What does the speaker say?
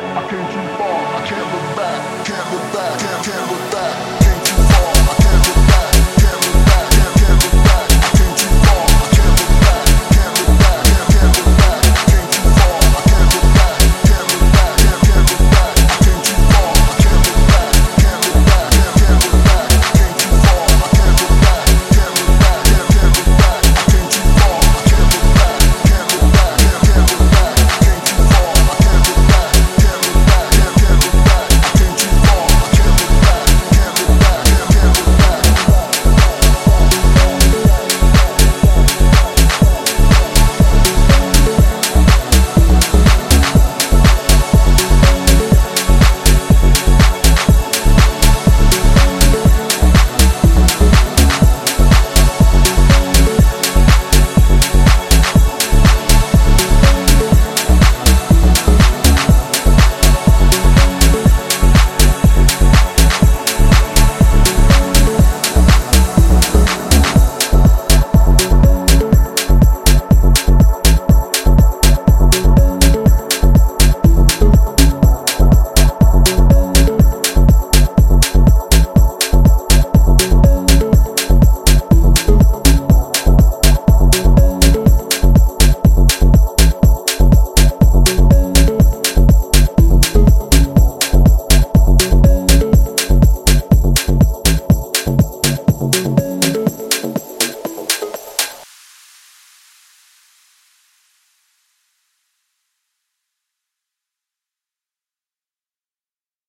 back. I can't keep on. I can't look back.